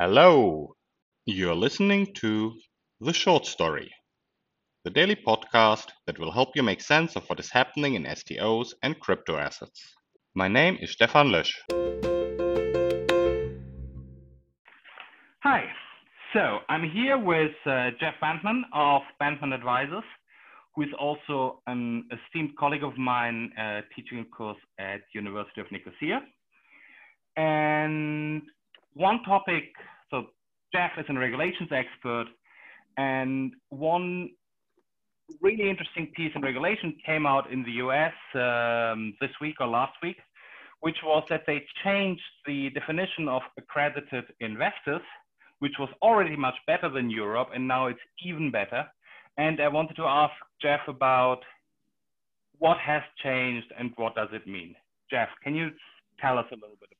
Hello, you're listening to The Short Story, the daily podcast that will help you make sense of what is happening in STOs and crypto assets. My name is Stefan Lösch. Hi, so I'm here with uh, Jeff Bandman of Bandman Advisors, who is also an esteemed colleague of mine uh, teaching a course at University of Nicosia. And one topic, so Jeff is a regulations expert, and one really interesting piece in regulation came out in the US um, this week or last week, which was that they changed the definition of accredited investors, which was already much better than Europe, and now it's even better. And I wanted to ask Jeff about what has changed and what does it mean? Jeff, can you tell us a little bit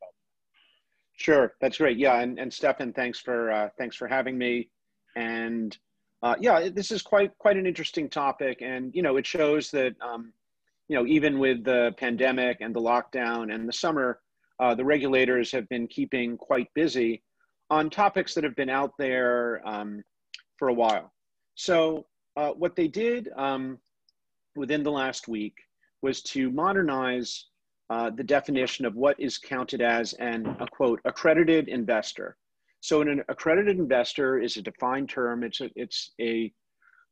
Sure, that's great. Yeah, and, and Stefan, thanks for uh, thanks for having me. And uh, yeah, this is quite quite an interesting topic, and you know, it shows that um, you know even with the pandemic and the lockdown and the summer, uh, the regulators have been keeping quite busy on topics that have been out there um, for a while. So uh, what they did um, within the last week was to modernize uh, the definition of what is counted as an, a quote, accredited investor. So an accredited investor is a defined term. It's a, it's a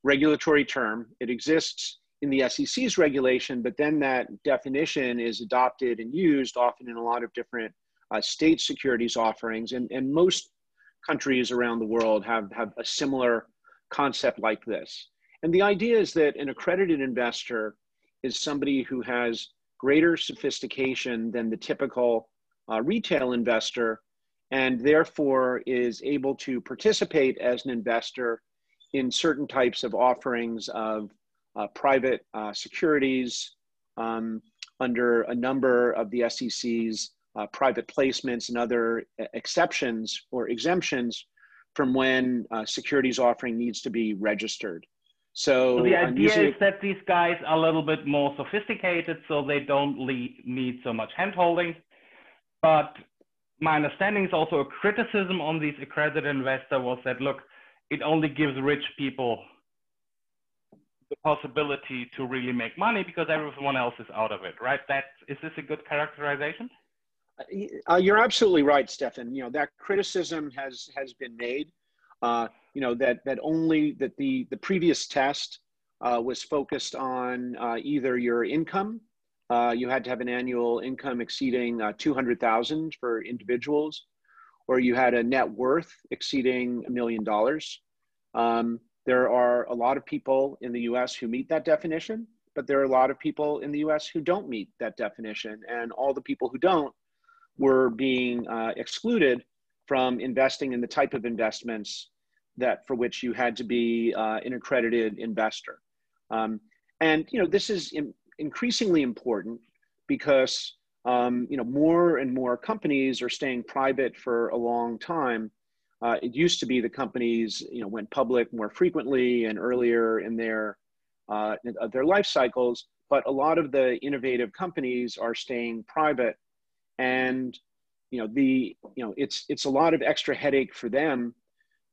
regulatory term. It exists in the SEC's regulation, but then that definition is adopted and used often in a lot of different uh, state securities offerings. And, and most countries around the world have, have a similar concept like this. And the idea is that an accredited investor is somebody who has greater sophistication than the typical uh, retail investor and therefore is able to participate as an investor in certain types of offerings of uh, private uh, securities um, under a number of the SEC's uh, private placements and other exceptions or exemptions from when uh, securities offering needs to be registered. So, so the idea is that these guys are a little bit more sophisticated, so they don't need so much handholding. But my understanding is also a criticism on these accredited investor was that look, it only gives rich people the possibility to really make money because everyone else is out of it, right? That is this a good characterization? Uh, you're absolutely right, Stefan. You know that criticism has has been made. Uh, you know that that only that the the previous test uh, was focused on uh, either your income. Uh, you had to have an annual income exceeding uh, 200,000 for individuals, or you had a net worth exceeding a million dollars. Um, there are a lot of people in the US who meet that definition, but there are a lot of people in the US who don't meet that definition. And all the people who don't were being uh, excluded from investing in the type of investments that for which you had to be uh, an accredited investor. Um, and you know this is in, increasingly important because um, you know more and more companies are staying private for a long time. Uh, it used to be the companies you know went public more frequently and earlier in their uh, their life cycles, but a lot of the innovative companies are staying private, and you know the you know it's it's a lot of extra headache for them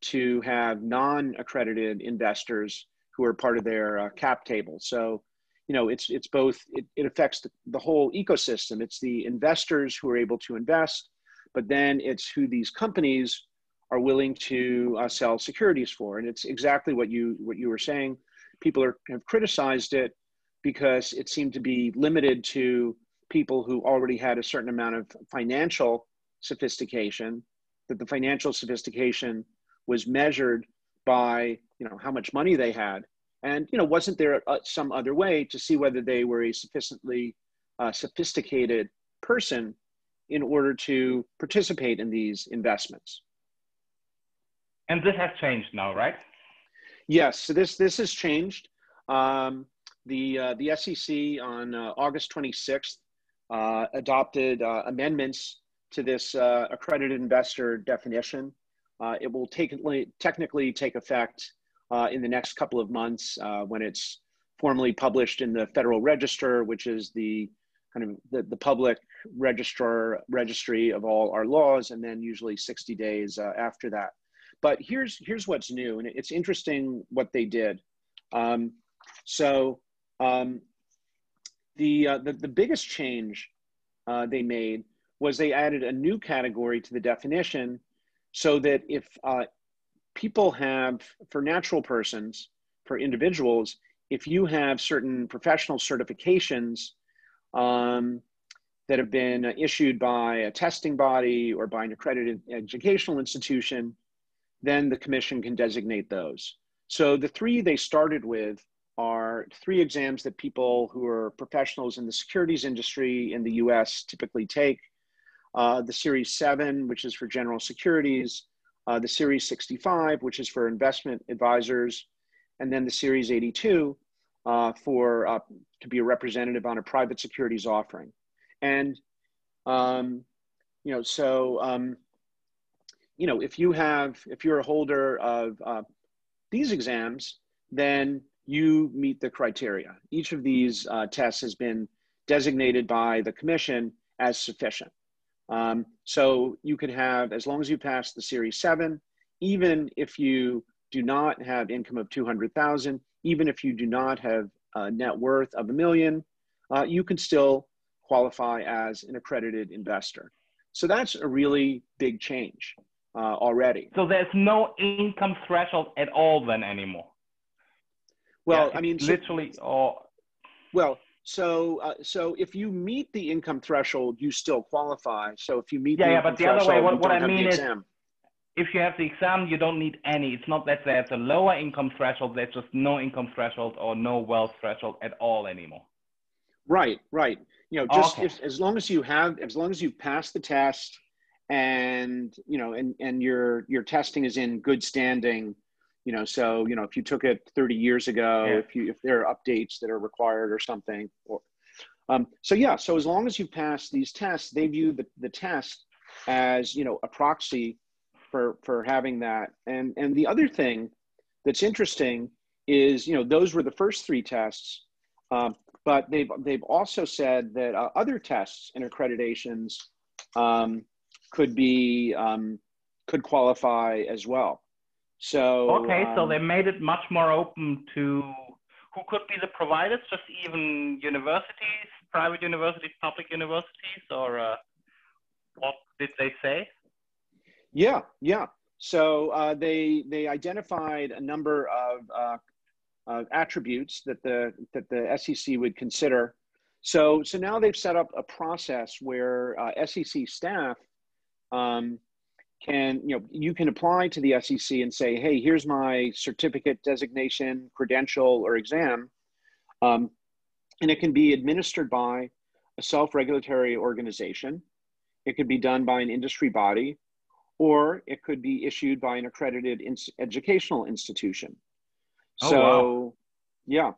to have non-accredited investors who are part of their uh, cap table. So, you know, it's it's both. It, it affects the, the whole ecosystem. It's the investors who are able to invest, but then it's who these companies are willing to uh, sell securities for. And it's exactly what you what you were saying. People are, have criticized it because it seemed to be limited to people who already had a certain amount of financial sophistication. That the financial sophistication was measured by you know how much money they had. And you know wasn't there a, some other way to see whether they were a sufficiently uh, sophisticated person in order to participate in these investments? And this has changed now right? Yes. So this this has changed. Um, the uh, the sec on uh, august 26th uh, adopted uh, amendments to this uh, accredited investor definition. uh, it will take, technically take effect uh, in the next couple of months uh, when it's formally published in the Federal Register, which is the kind of the, the public registrar registry of all our laws, and then usually 60 days uh, after that. But here's here's what's new, and it's interesting what they did. Um, so um, the, uh, the the biggest change uh, they made was they added a new category to the definition, so that if uh, people have for natural persons, for individuals, if you have certain professional certifications um, that have been issued by a testing body or by an accredited educational institution, then the commission can designate those. So the three they started with are three exams that people who are professionals in the securities industry in the US typically take. Uh, the Series 7, which is for general securities, uh, the Series 65, which is for investment advisors, and then the Series 82 uh, for uh, to be a representative on a private securities offering. And um, you know, so um, you know, if you have if you're a holder of uh, these exams, then you meet the criteria. Each of these uh, tests has been designated by the commission as sufficient. Um, so you could have, as long as you pass the Series 7, even if you do not have income of 200,000, even if you do not have a net worth of a million, uh, you can still qualify as an accredited investor. So that's a really big change uh, already. So there's no income threshold at all then anymore. Well, yeah, I mean, literally, so, or well, so uh, so if you meet the income threshold, you still qualify. So if you meet yeah, the yeah, but the other way, what, what I mean is, exam. if you have the exam, you don't need any. It's not that there's a lower income threshold. There's just no income threshold or no wealth threshold at all anymore. Right, right. You know, just okay. if, as long as you have, as long as you pass the test, and you know, and and your your testing is in good standing you know so you know if you took it 30 years ago yeah. if you if there are updates that are required or something or um, so yeah so as long as you pass these tests they view the, the test as you know a proxy for for having that and and the other thing that's interesting is you know those were the first three tests um, but they've they've also said that uh, other tests and accreditations um, could be um, could qualify as well so okay, um, so they made it much more open to who could be the providers, just even universities, private universities, public universities, or uh, what did they say? Yeah, yeah. So uh, they they identified a number of uh, uh attributes that the that the SEC would consider. So so now they've set up a process where uh, SEC staff um, can you know you can apply to the SEC and say, hey, here's my certificate, designation, credential, or exam, um, and it can be administered by a self-regulatory organization. It could be done by an industry body, or it could be issued by an accredited in- educational institution. Oh, so, wow. yeah,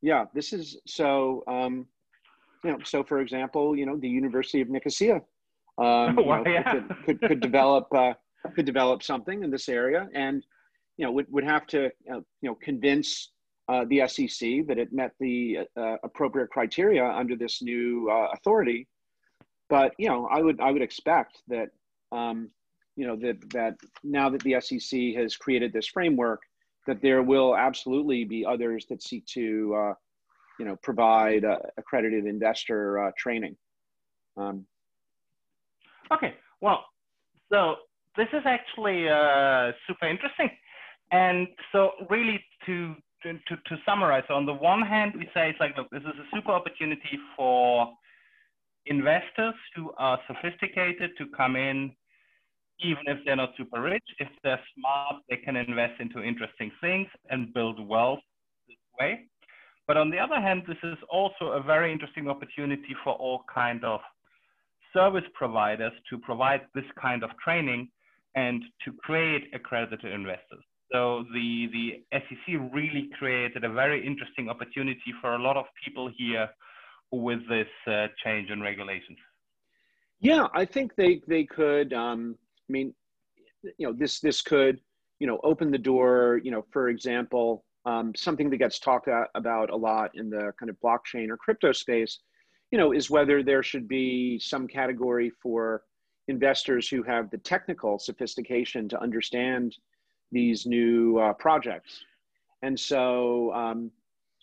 yeah, this is so. Um, you know, so for example, you know, the University of Nicosia um, well, know, yeah. could, could, could develop uh, could develop something in this area, and you know would, would have to uh, you know convince uh, the SEC that it met the uh, appropriate criteria under this new uh, authority. But you know, I would I would expect that um, you know that that now that the SEC has created this framework, that there will absolutely be others that seek to uh, you know provide accredited investor training. Um, Okay, well, so this is actually uh, super interesting. And so really to, to, to summarize, so on the one hand, we say it's like, look, this is a super opportunity for investors who are sophisticated to come in, even if they're not super rich. If they're smart, they can invest into interesting things and build wealth this way. But on the other hand, this is also a very interesting opportunity for all kind of service providers to provide this kind of training and to create accredited investors. So the, the SEC really created a very interesting opportunity for a lot of people here with this uh, change in regulations. Yeah, I think they, they could, um, I mean, you know, this, this could, you know, open the door, you know, for example, um, something that gets talked about a lot in the kind of blockchain or crypto space you know, is whether there should be some category for investors who have the technical sophistication to understand these new uh, projects. And so, um,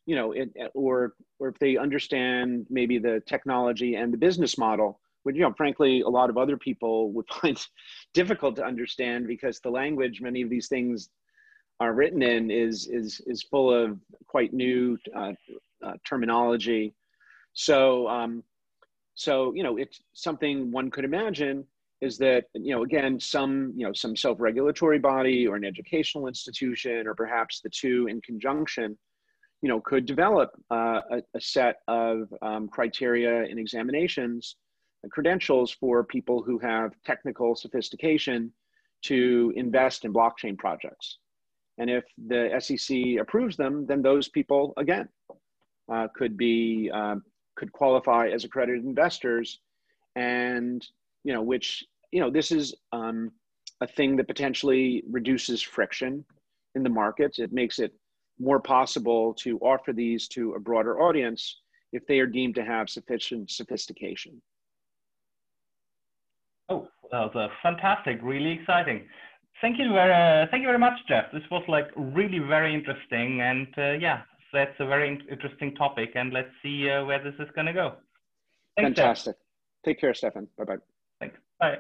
you know, it, or or if they understand maybe the technology and the business model, which you know, frankly, a lot of other people would find difficult to understand because the language many of these things are written in is is is full of quite new uh, uh, terminology. So um, so you know, it's something one could imagine is that you know again some you know some self-regulatory body or an educational institution or perhaps the two in conjunction you know could develop uh, a, a, set of um, criteria and examinations and credentials for people who have technical sophistication to invest in blockchain projects. And if the sec approves them then those people again uh, could be uh, could qualify as accredited investors and you know, which, you know, this is um, a thing that potentially reduces friction in the markets. It makes it more possible to offer these to a broader audience if they are deemed to have sufficient sophistication. Oh, that was fantastic, really exciting. Thank you very, uh, thank you very much, Jeff. This was like really very interesting, and uh, yeah, that's a very interesting topic. And let's see uh, where this is going to go. Thanks, Fantastic. Jeff. Take care, Stefan. Bye bye. Thanks. Bye.